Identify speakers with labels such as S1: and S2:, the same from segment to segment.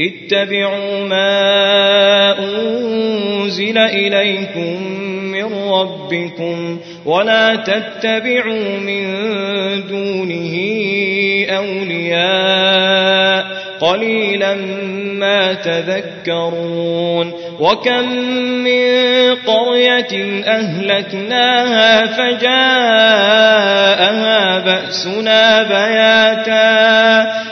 S1: اتبعوا ما أنزل إليكم من ربكم ولا تتبعوا من دونه أولياء قليلا ما تذكرون وكم من قرية أهلكناها فجاءها بأسنا بياتا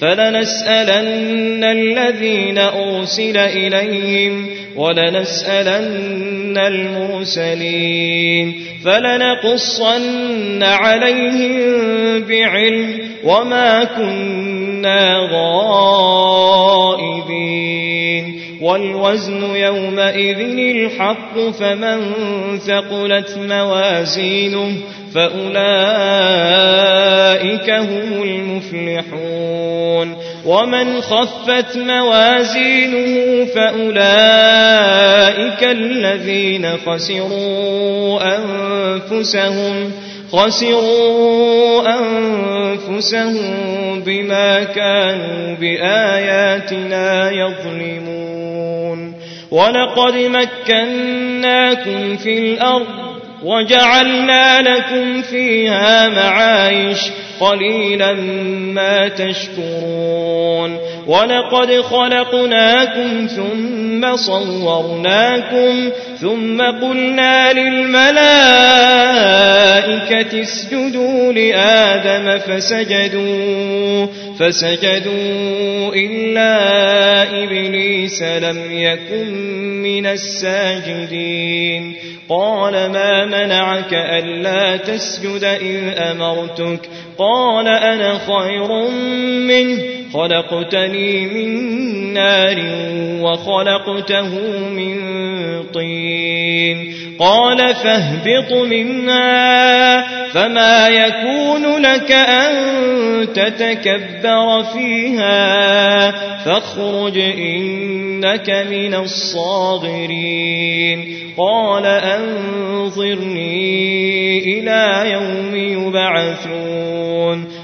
S1: فلنسألن الذين أرسل إليهم ولنسألن المرسلين فلنقصن عليهم بعلم وما كنا غائبين والوزن يومئذ الحق فمن ثقلت موازينه فأولئك هم المفلحون ومن خفت موازينه فأولئك الذين خسروا أنفسهم خسروا أنفسهم بما كانوا بآياتنا يظلمون ولقد مكناكم في الأرض وجعلنا لكم فيها معايش قليلا ما تشكرون. ولقد خلقناكم ثم صورناكم ثم قلنا للملائكة اسجدوا لآدم فسجدوا فسجدوا إلا إبليس لم يكن من الساجدين. قال ما منعك ألا تسجد إذ أمرتك؟ قال أنا خير منه خلقتني من نار وخلقته من طين. قال فاهبط منها فما يكون لك أن تتكبر فيها فاخرج إنك من الصاغرين قال أنظرني إلى يوم يبعثون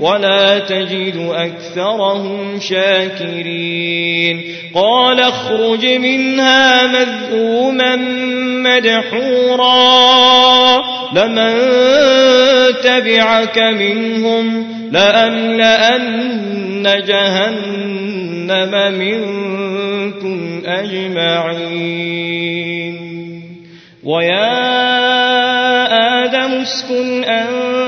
S1: ولا تجد أكثرهم شاكرين قال اخرج منها مذءوما مدحورا لمن تبعك منهم لأملأن جهنم منكم أجمعين ويا آدم اسكن أنت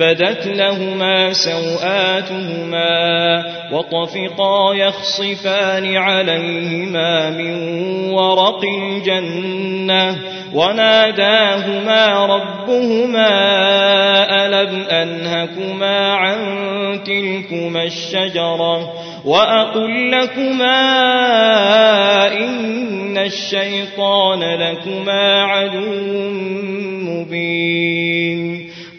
S1: بدت لهما سوآتهما وطفقا يخصفان عليهما من ورق الجنة وناداهما ربهما ألم أنهكما عن تلكما الشجرة وأقل لكما إن الشيطان لكما عدو مبين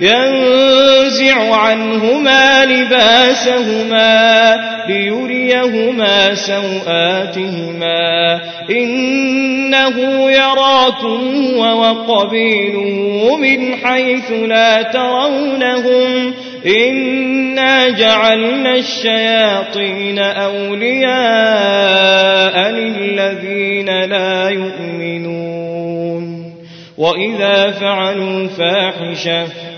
S1: ينزع عنهما لباسهما ليريهما سوآتهما. إنه يراكم وقبيله من حيث لا ترونهم. إنا جعلنا الشياطين أولياء للذين لا يؤمنون. وإذا فعلوا فاحشة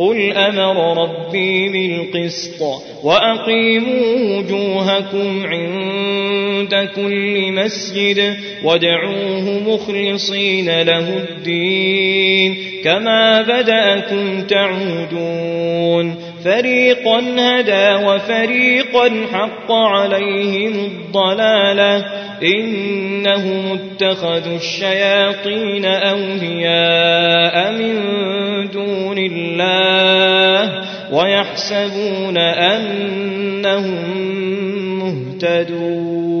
S1: قل أمر ربي بالقسط وأقيموا وجوهكم عند كل مسجد وادعوه مخلصين له الدين كما بدأكم تعودون فريقا هدى وفريقا حق عليهم الضلالة. إنهم اتخذوا الشياطين أولياء من دون الله ويحسبون أنهم مهتدون.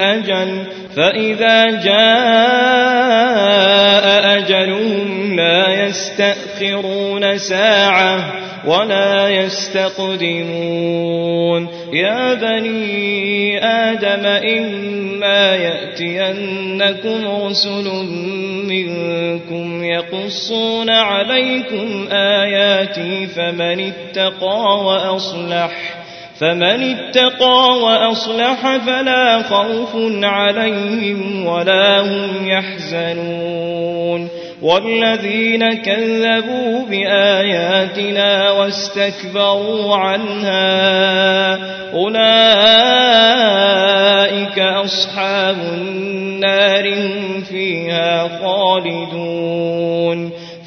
S1: أجل فإذا جاء أجلهم لا يستأخرون ساعة ولا يستقدمون. يا بني آدم إما يأتينكم رسل منكم يقصون عليكم آياتي فمن اتقى وأصلح. فمن اتقى وأصلح فلا خوف عليهم ولا هم يحزنون والذين كذبوا بآياتنا واستكبروا عنها أولئك أصحاب النار فيها خالدون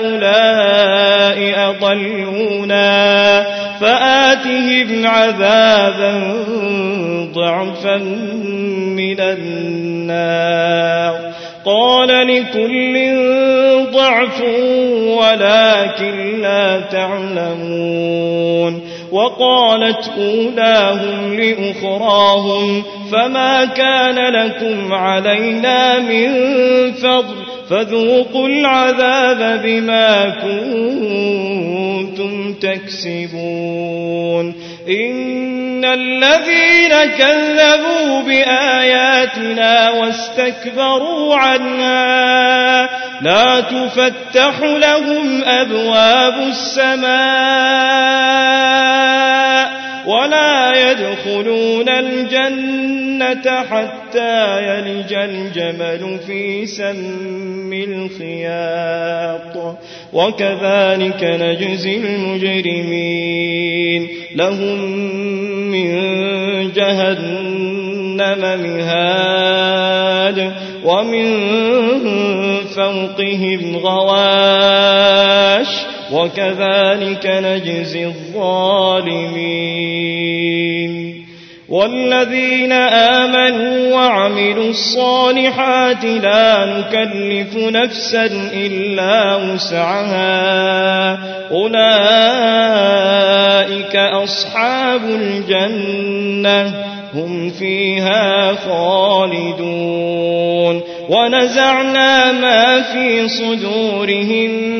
S1: هؤلاء أضلونا فآتهم عذابا ضعفا من النار قال لكل ضعف ولكن لا تعلمون وقالت أولاهم لأخراهم فما كان لكم علينا من فضل فذوقوا العذاب بما كنتم تكسبون. إن الذين كذبوا بآياتنا واستكبروا عنها لا تفتح لهم أبواب السماء. ولا يدخلون الجنة حتى يلج الجمل في سم الخياط. وكذلك نجزي المجرمين. لهم من جهنم مهاد ومن فوقهم غواش وكذلك نجزي الظالمين. والذين آمنوا وعملوا الصالحات لا نكلف نفسا إلا وسعها. أولئك أصحاب الجنة هم فيها خالدون. ونزعنا ما في صدورهم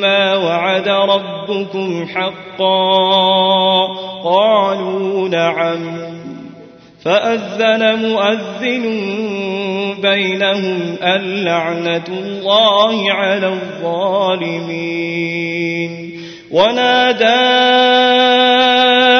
S1: ما وعد ربكم حقا. قالوا نعم. فأذن مؤذن بينهم اللعنة الله على الظالمين. ونادى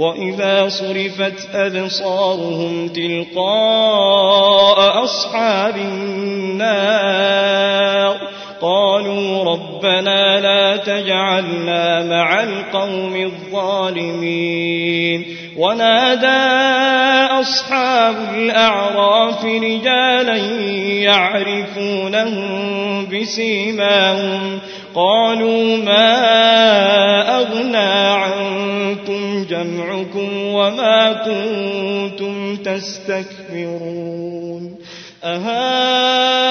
S1: وإذا صرفت أبصارهم تلقاء أصحاب النار قالوا ربنا لا تجعلنا مع القوم الظالمين. ونادى أصحاب الأعراف رجالا يعرفونهم بسيماهم. قالوا ما أغنى عنكم جمعكم وما كنتم تستكبرون. أهؤلاء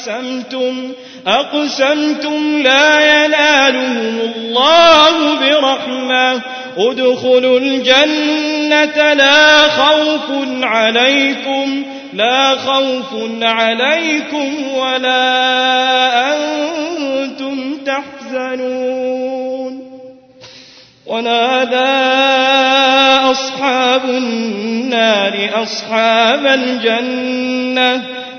S1: أقسمتم أقسمتم لا ينالهم الله برحمة. ادخلوا الجنة لا خوف عليكم لا خوف عليكم ولا أنتم تحزنون. ونادى أصحاب النار أصحاب الجنة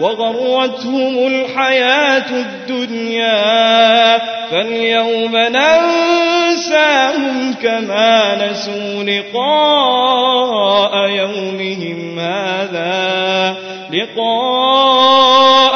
S1: وغرتهم الحياة الدنيا فاليوم ننساهم كما نسوا لقاء يومهم هذا لقاء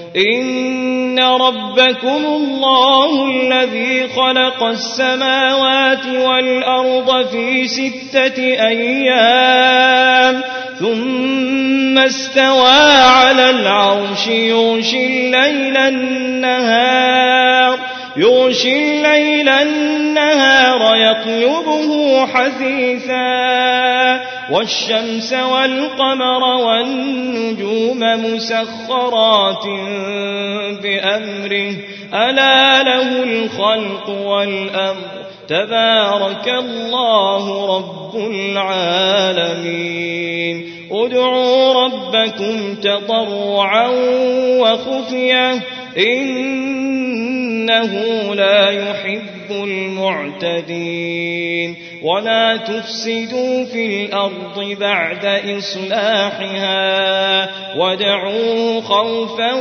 S1: إن ربكم الله الذي خلق السماوات والأرض في ستة أيام ثم استوى على العرش يغشي الليل النهار يغشي الليل النهار يطلبه حثيثا والشمس والقمر والنجوم مسخرات بأمره. ألا له الخلق والأمر. تبارك الله رب العالمين. ادعوا ربكم تضرعا وخفيه إنه لا يحب المعتدين. ولا تفسدوا في الأرض بعد إصلاحها ودعوه خوفا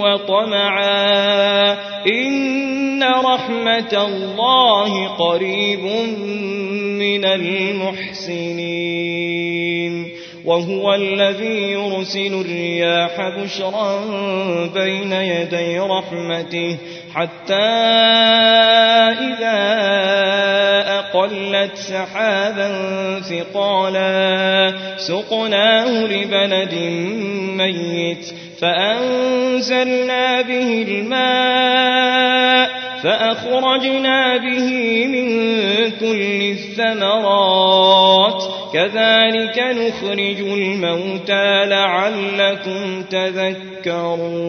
S1: وطمعا إن رحمة الله قريب من المحسنين وهو الذي يرسل الرياح بشرا بين يدي رحمته حتى إذا أقلت سحابا ثقالا سقناه لبلد ميت فأنزلنا به الماء فأخرجنا به من كل الثمرات كذلك نخرج الموتى لعلكم تذكرون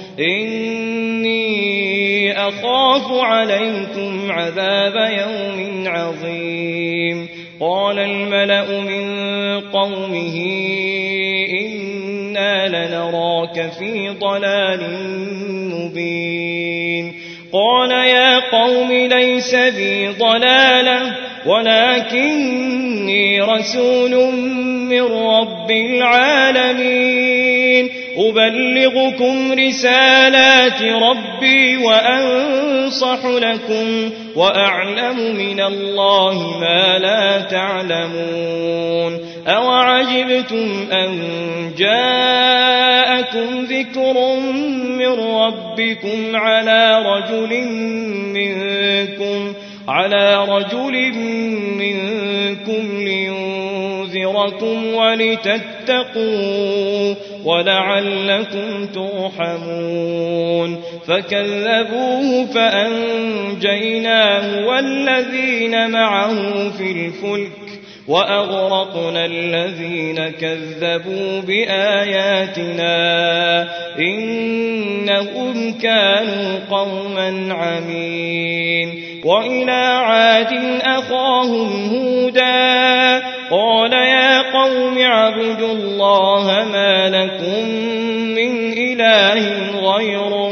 S1: إني أخاف عليكم عذاب يوم عظيم قال الملأ من قومه إنا لنراك في ضلال مبين قال يا قوم ليس بي ضلالة ولكني رسول من رب العالمين أبلغكم رسالات ربي وأنصح لكم وأعلم من الله ما لا تعلمون أوعجبتم أن جاءكم ذكر من ربكم على رجل منكم على رجل منكم لينذركم ولتتقوا ولعلكم ترحمون فكذبوه فأنجيناه والذين معه في الفلك وأغرقنا الذين كذبوا بآياتنا إنهم كانوا قوما عمين وإلى عاد أخاهم هودا قال يا قوم اعبدوا الله ما لكم من إله غيره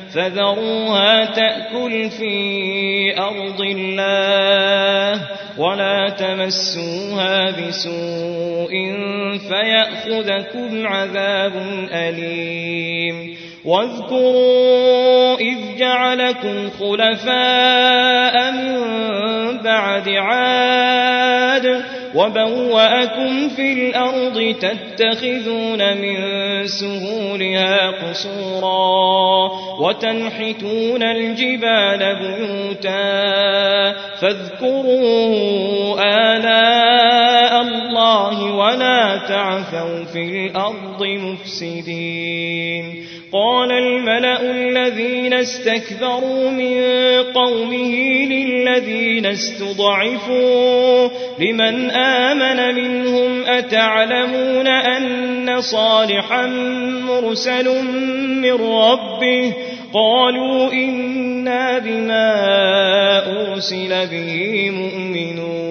S1: فذروها تأكل في أرض الله ولا تمسوها بسوء فيأخذكم عذاب أليم واذكروا إذ جعلكم خلفاء من بعد عاد وبوأكم في الأرض تتخذون من سهولها قصورا وتنحتون الجبال بيوتا فاذكروا آلاء الله ولا تعثوا في الأرض مفسدين. قال الملأ الذين استكبروا من قومه للذين استضعفوا. لمن آمن منهم أتعلمون أن صالحا مرسل من ربه؟ قالوا إنا بما أرسل به مؤمنون.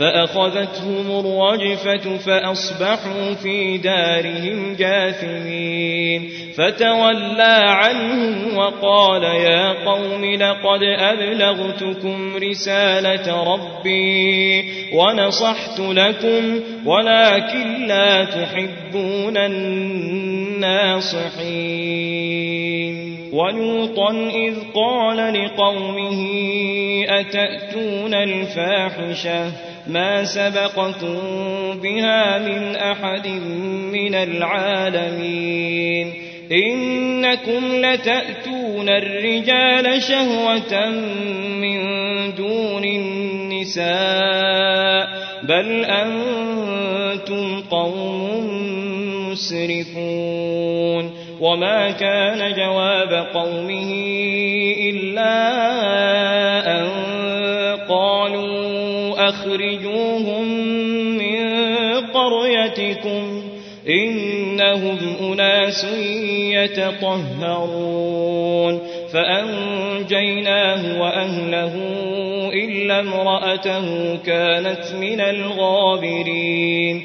S1: فأخذتهم الرجفة فأصبحوا في دارهم جاثمين. فتولى عنهم وقال يا قوم لقد أبلغتكم رسالة ربي ونصحت لكم ولكن لا تحبون الناصحين. ولوطا إذ قال لقومه أتأتون الفاحشة؟ ما سبقكم بها من أحد من العالمين. إنكم لتأتون الرجال شهوة من دون النساء بل أنتم قوم مسرفون. وما كان جواب قومه إلا أخرجوهم من قريتكم إنهم أناس يتطهرون فأنجيناه وأهله إلا امرأته كانت من الغابرين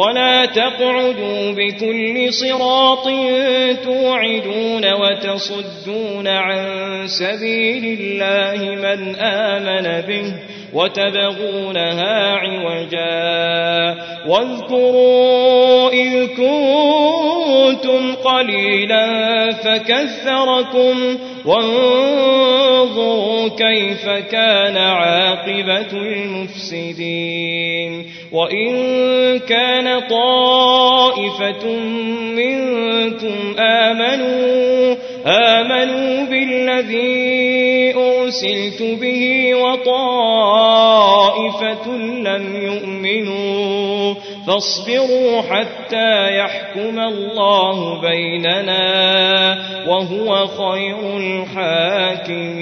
S1: ولا تقعدوا بكل صراط توعدون وتصدون عن سبيل الله من آمن به وتبغونها عوجا. واذكروا إذ كنتم قليلا فكثركم وانظروا كيف كان عاقبة المفسدين. وإن كان طائفة منكم آمنوا آمنوا بالذي أرسلت به وطائفة لم يؤمنوا فاصبروا حتى يحكم الله بيننا وهو خير الحاكمين.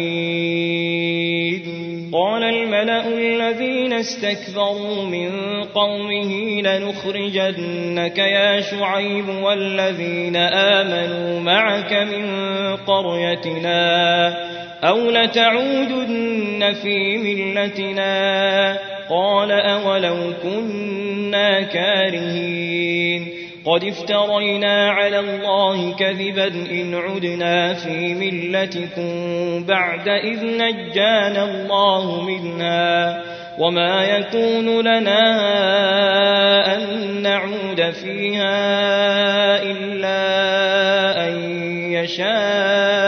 S1: قال الملأ الذين استكبروا من قومه لنخرجنك يا شعيب والذين آمنوا معك من قريتنا. أو لتعودن في ملتنا قال أولو كنا كارهين قد افترينا على الله كذبا إن عدنا في ملتكم بعد إذ نجانا الله منا وما يكون لنا أن نعود فيها إلا أن يشاء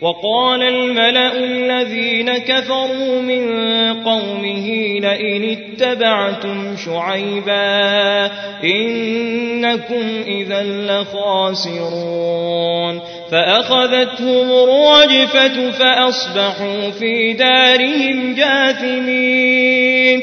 S1: وقال الملأ الذين كفروا من قومه لئن اتبعتم شعيبا إنكم إذا لخاسرون فأخذتهم الرجفة فأصبحوا في دارهم جاثمين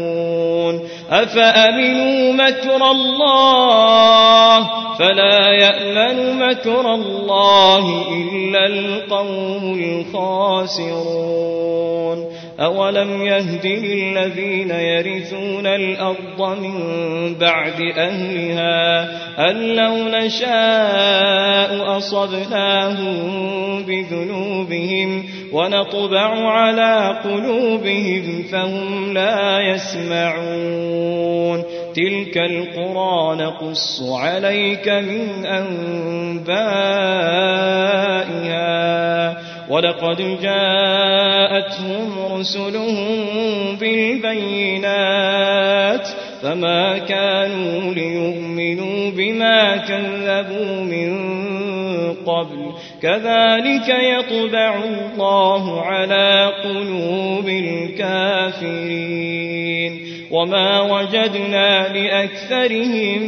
S1: أفأمنوا مكر الله فلا يأمن مكر الله إلا القوم الخاسرون أولم يهد للذين يرثون الأرض من بعد أهلها أن لو نشاء أصبناهم بذنوبهم ونطبع على قلوبهم فهم لا يسمعون. تلك القرى نقص عليك من أنبائها. ولقد جاءتهم رسلهم بالبينات فما كانوا ليؤمنوا بما كذبوا من قبل. كذلك يطبع الله على قلوب الكافرين. وما وجدنا لأكثرهم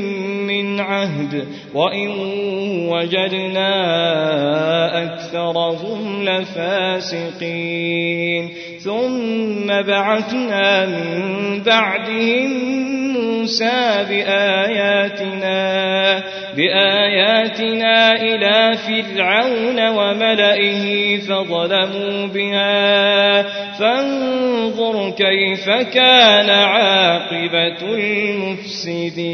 S1: من عهد. وإن وجدنا أكثرهم لفاسقين. ثم بعثنا من بعدهم موسى بآياتنا بآياتنا إلى فرعون وملئه فظلموا بها. فانظر كيف كان عاقبة المفسدين.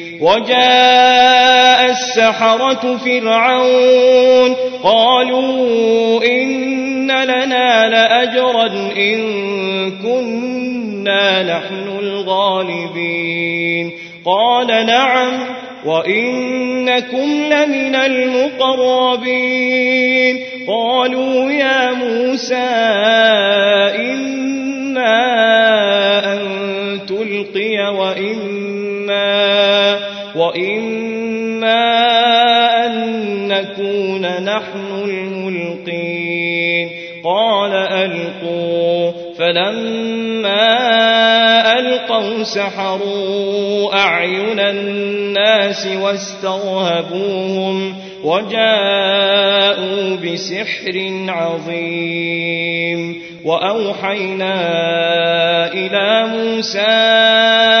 S1: وجاء السحرة فرعون قالوا إن لنا لأجرا إن كنا نحن الغالبين قال نعم وإنكم لمن المقربين قالوا يا موسى إما أن تلقي وإما وإما أن نكون نحن الملقين قال ألقوا فلما ألقوا سحروا أعين الناس واسترهبوهم وجاءوا بسحر عظيم وأوحينا إلى موسى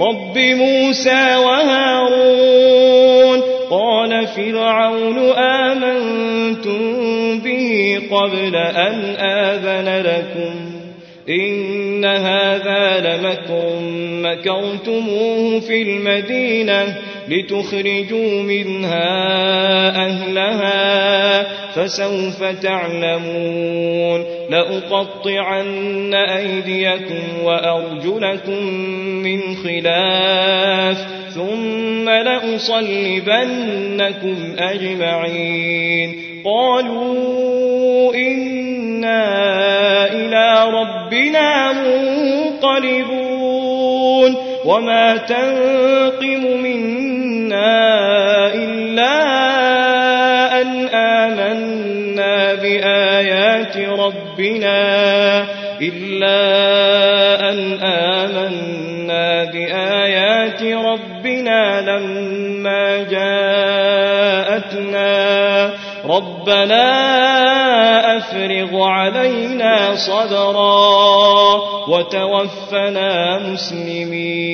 S1: رب موسى وهارون. قال فرعون آمنتم به قبل أن آذن لكم. إن هذا لمكر. مكرتموه في المدينة. لتخرجوا منها أهلها فسوف تعلمون. لأقطعن أيديكم وأرجلكم من خلاف ثم لأصلبنكم أجمعين. قالوا إنا إلى ربنا منقلبون. وما تنقم إلا أن آمنا بآيات ربنا إلا أن آمنا بآيات ربنا لما جاءتنا ربنا أفرغ علينا صبرا وتوفنا مسلمين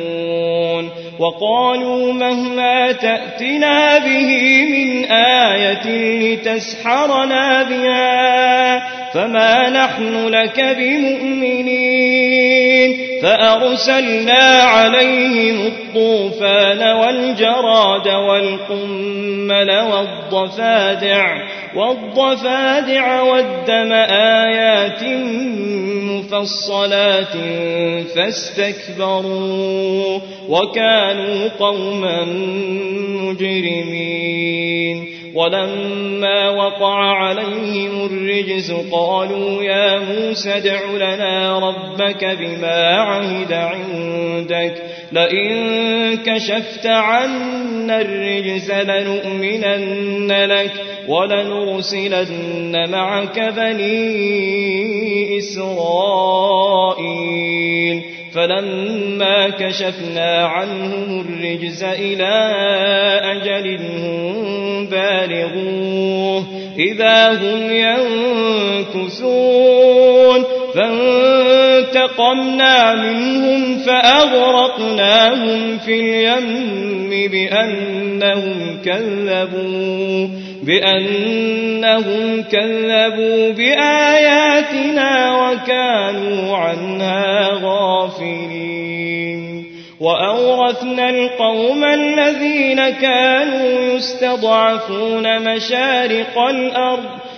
S1: وقالوا مهما تأتنا به من آية لتسحرنا بها فما نحن لك بمؤمنين فأرسلنا عليهم الطوفان والجراد والقمل والضفادع والضفادع والدم آيات مفصلات فاستكبروا وكانوا قوما مجرمين. ولما وقع عليهم الرجز قالوا يا موسى ادع لنا ربك بما عهد عندك. لئن كشفت عنا الرجز لنؤمنن لك ولنرسلن معك بني إسرائيل. فلما كشفنا عنهم الرجز إلى أجل هم بالغوه إذا هم ينكثون فانتقمنا منهم فأغرقناهم في اليم بأنهم كذبوا بأنهم كذبوا بآياتنا وكانوا عنها غافلين. وأورثنا القوم الذين كانوا يستضعفون مشارق الأرض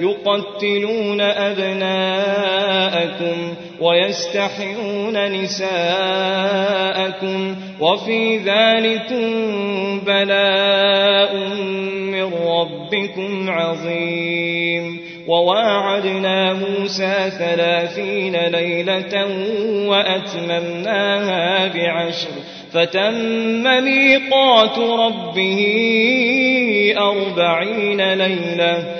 S1: يقتلون أبناءكم ويستحيون نساءكم وفي ذلكم بلاء من ربكم عظيم. وواعدنا موسى ثلاثين ليلة وأتممناها بعشر. فتم ميقات ربه أربعين ليلة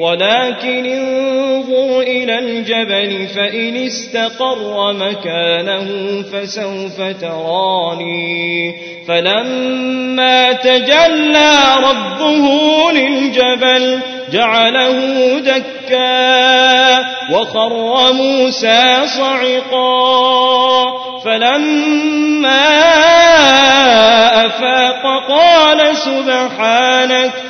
S1: ولكن انظر إلى الجبل فإن استقر مكانه فسوف تراني فلما تجلى ربه للجبل جعله دكا وخر موسى صعقا فلما أفاق قال سبحانك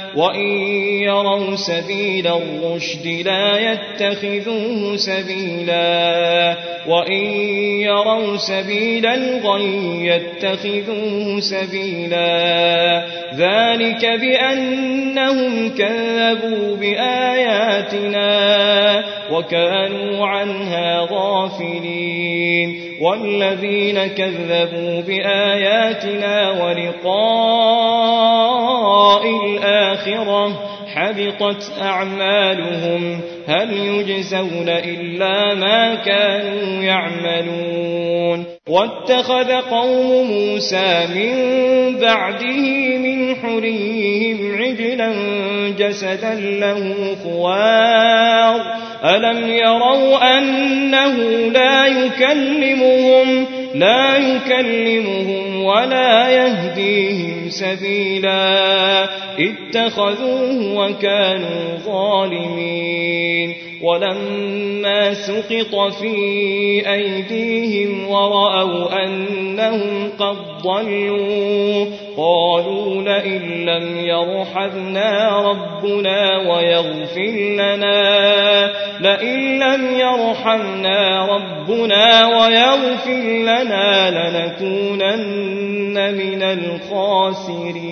S1: وإن يروا سبيل الرشد لا يتخذوه سبيلا وإن يروا سبيل الغي يتخذوه سبيلا ذلك بأنهم كذبوا بآياتنا وكانوا عنها غافلين والذين كذبوا بآياتنا ولقاء الآخرة حبطت أعمالهم هل يجزون إلا ما كانوا يعملون واتخذ قوم موسى من بعده من حريهم عجلا جسدا له خوار ألم يروا أنه لا يكلمهم لا يكلمهم ولا يهديهم سبيلا اتخذوه وكانوا ظالمين ولما سقط في أيديهم ورأوا أنهم قد ضلوا قالوا لئن لم يرحمنا ربنا ويغفر لنا لئن لم يرحمنا ربنا ويغفر لنا لنكونن من الخاسرين.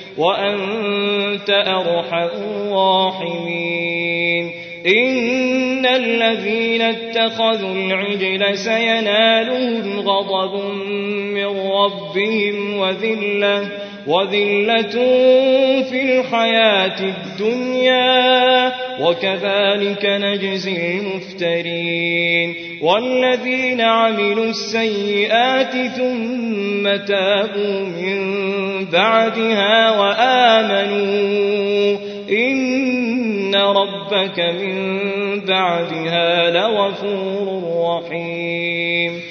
S1: وأنت أرحم الراحمين. إن الذين اتخذوا العجل سينالهم غضب من ربهم وذلة وذلة في الحياة الدنيا. وكذلك نجزي المفترين والذين عملوا السيئات ثم تابوا من بعدها وآمنوا. إن ربك من بعدها لغفور رحيم.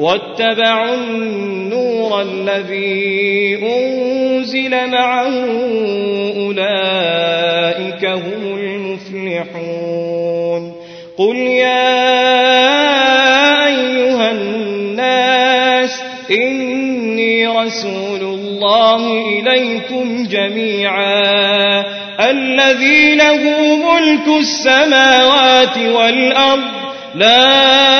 S1: واتبعوا النور الذي أنزل معه أولئك هم المفلحون. قل يا أيها الناس إني رسول الله إليكم جميعا. الذي له ملك السماوات والأرض لا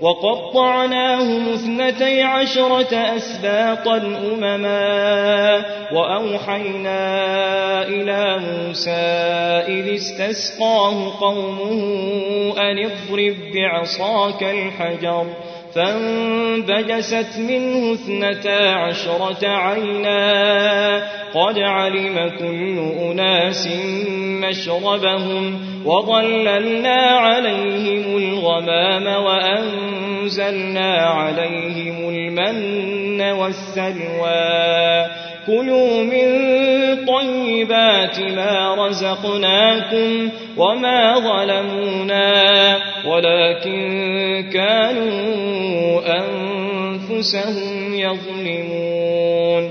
S1: وقطعناهم اثنتي عشرة أسباطا أمما وأوحينا إلى موسى إذ استسقاه قومه أن اضرب بعصاك الحجر فانبجست منه اثنتا عشرة عينا. قد علم كل أناس مشربهم وظللنا عليهم الغمام وأنزلنا عليهم المن والسلوى. كلوا من طيبات ما رزقناكم وما ظلمونا ولكن كانوا أنفسهم يظلمون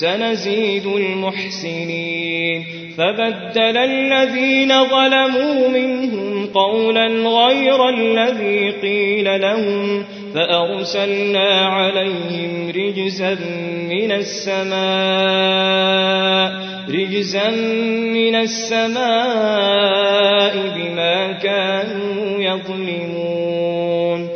S1: سنزيد المحسنين. فبدل الذين ظلموا منهم قولا غير الذي قيل لهم فأرسلنا عليهم رجزا من السماء رجزا من السماء بما كانوا يظلمون.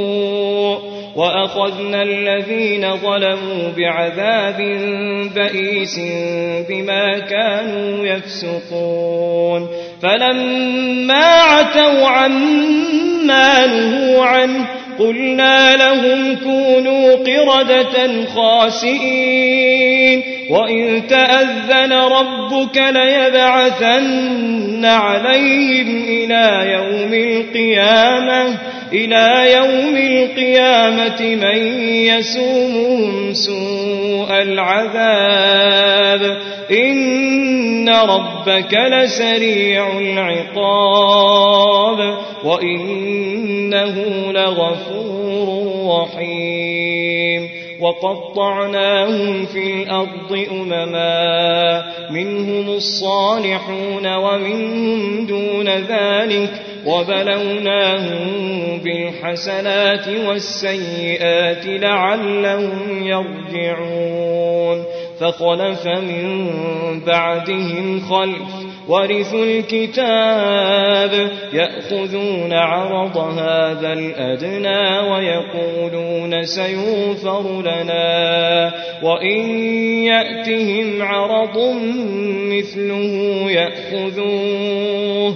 S1: وأخذنا الذين ظلموا بعذاب بئيس بما كانوا يفسقون. فلما عتوا عما نهوا عنه قلنا لهم كونوا قردة خاسئين. وإن تأذن ربك ليبعثن عليهم إلى يوم القيامة. إلى يوم القيامة من يسومهم سوء العذاب. إن ربك لسريع العقاب. وإنه لغفور رحيم. وقطعناهم في الأرض أمما. منهم الصالحون ومنهم دون ذلك. وبلوناهم بالحسنات والسيئات لعلهم يرجعون. فخلف من بعدهم خلف ورثوا الكتاب يأخذون عرض هذا الأدنى ويقولون سيوفر لنا وإن يأتهم عرض مثله يأخذوه.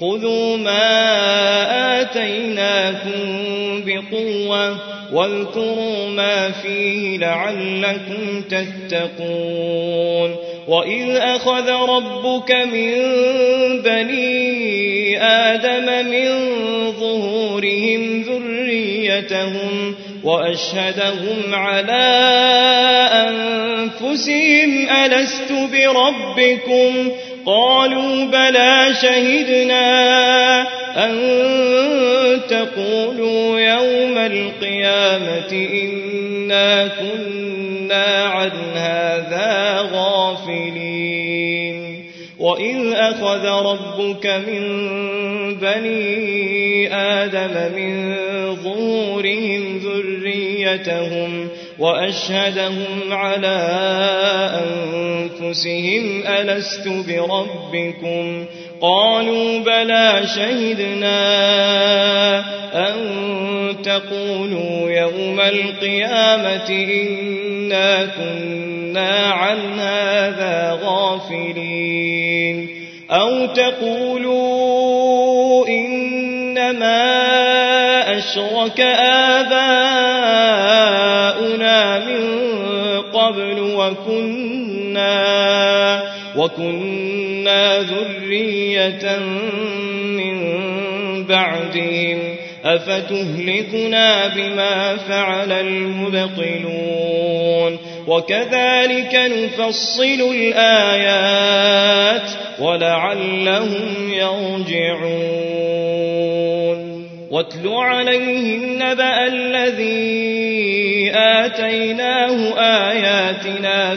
S1: خذوا ما آتيناكم بقوة واذكروا ما فيه لعلكم تتقون وإذ أخذ ربك من بني آدم من ظهورهم ذريتهم وأشهدهم على أنفسهم ألست بربكم قالوا بلى شهدنا أن تقولوا يوم القيامة إنا كنا عن هذا غافلين. وإذ أخذ ربك من بني آدم من ظهورهم ذريتهم وأشهدهم على أنفسهم ألست بربكم؟ قالوا بلى شهدنا أن تقولوا يوم القيامة إنا كنا عن هذا غافلين. أو تقولوا إنما أشرك آباؤنا من قبل وكنا وكنا ذرية من بعدهم أفتهلكنا بما فعل المبطلون وكذلك نفصل الآيات ولعلهم يرجعون واتل عليهم نبأ الذي آتيناه آياتنا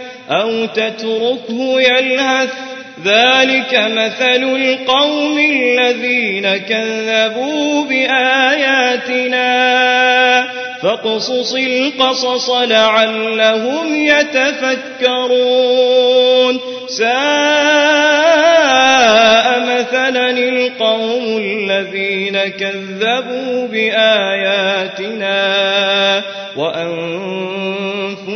S1: أو تتركه يلهث. ذلك مثل القوم الذين كذبوا بآياتنا. فاقصص القصص لعلهم يتفكرون. ساء مثلا القوم الذين كذبوا بآياتنا.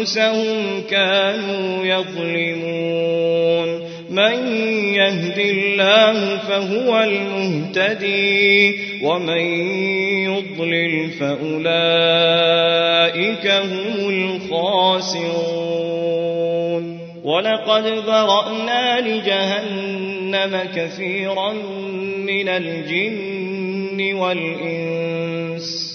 S1: وأنفسهم كانوا يظلمون. من يهد الله فهو المهتدي ومن يضلل فأولئك هم الخاسرون. ولقد ذرأنا لجهنم كثيرا من الجن والإنس.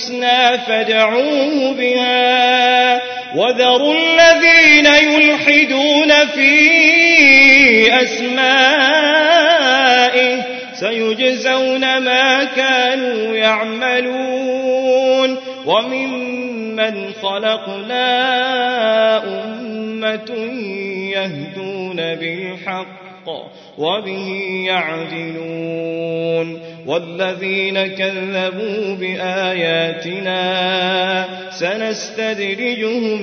S1: الحسنى فادعوه بها وذروا الذين يلحدون في أسمائه سيجزون ما كانوا يعملون وممن خلقنا أمة يهدون بالحق وبه يعدلون والذين كذبوا بآياتنا سنستدرجهم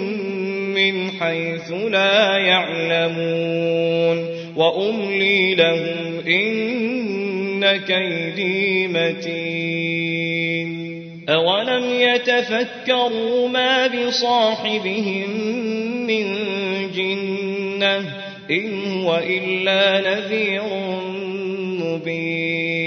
S1: من حيث لا يعلمون وأملي لهم إن كيدي متين أولم يتفكروا ما بصاحبهم من جنة إن هو إلا نذير مبين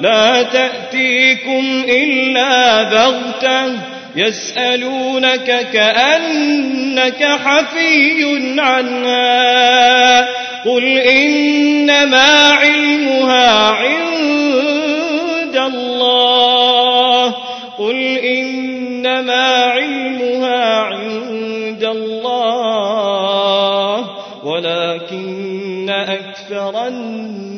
S1: لا تأتيكم إلا بغتة يسألونك كأنك حفي عنها قل إنما علمها عند قل إنما علمها عند الله ولكن أكثر الناس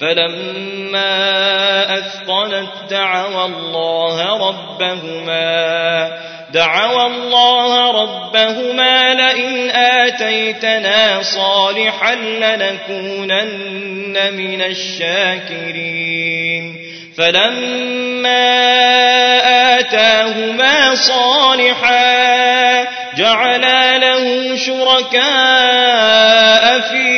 S1: فلما أثقلت دعوى الله ربهما دعوى الله ربهما لئن آتيتنا صالحا لنكونن من الشاكرين. فلما آتاهما صالحا جعلا له شركاء فيما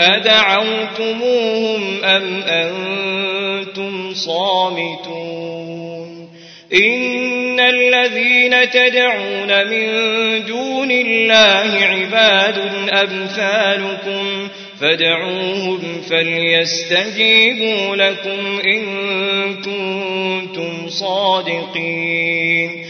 S1: أدعوتموهم أم أنتم صامتون إن الذين تدعون من دون الله عباد أمثالكم فادعوهم فليستجيبوا لكم إن كنتم صادقين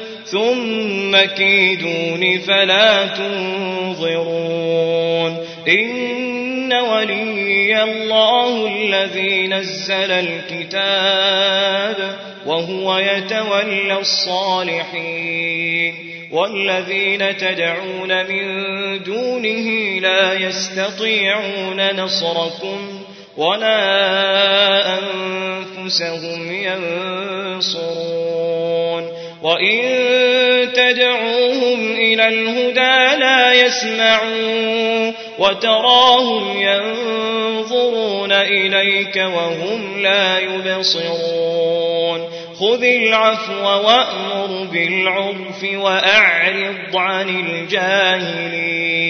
S1: ثم كيدون فلا تنظرون. إن ولي الله الذي نزل الكتاب وهو يتولى الصالحين. والذين تدعون من دونه لا يستطيعون نصركم ولا أنفسهم ينصرون. وإن تدعوهم إلى الهدى لا يسمعون وتراهم ينظرون إليك وهم لا يبصرون خذ العفو وأمر بالعرف وأعرض عن الجاهلين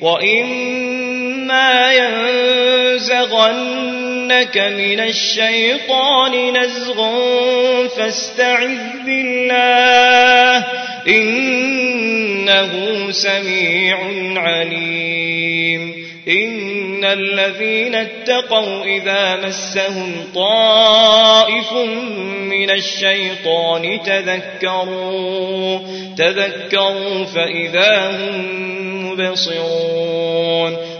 S1: وإما ينزغنك من الشيطان نزغ فاستعذ بالله إنه سميع عليم إن الذين اتقوا إذا مسهم طائف من الشيطان تذكروا تذكروا فإذا هم مبصرون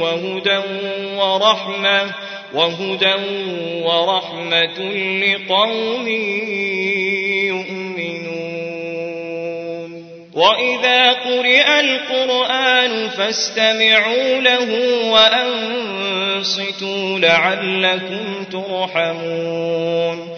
S1: وهدى ورحمة وهدى ورحمة لقوم يؤمنون. وإذا قرئ القرآن فاستمعوا له وأنصتوا لعلكم ترحمون.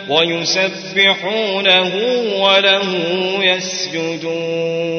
S1: ويسبحونه وله يسجدون.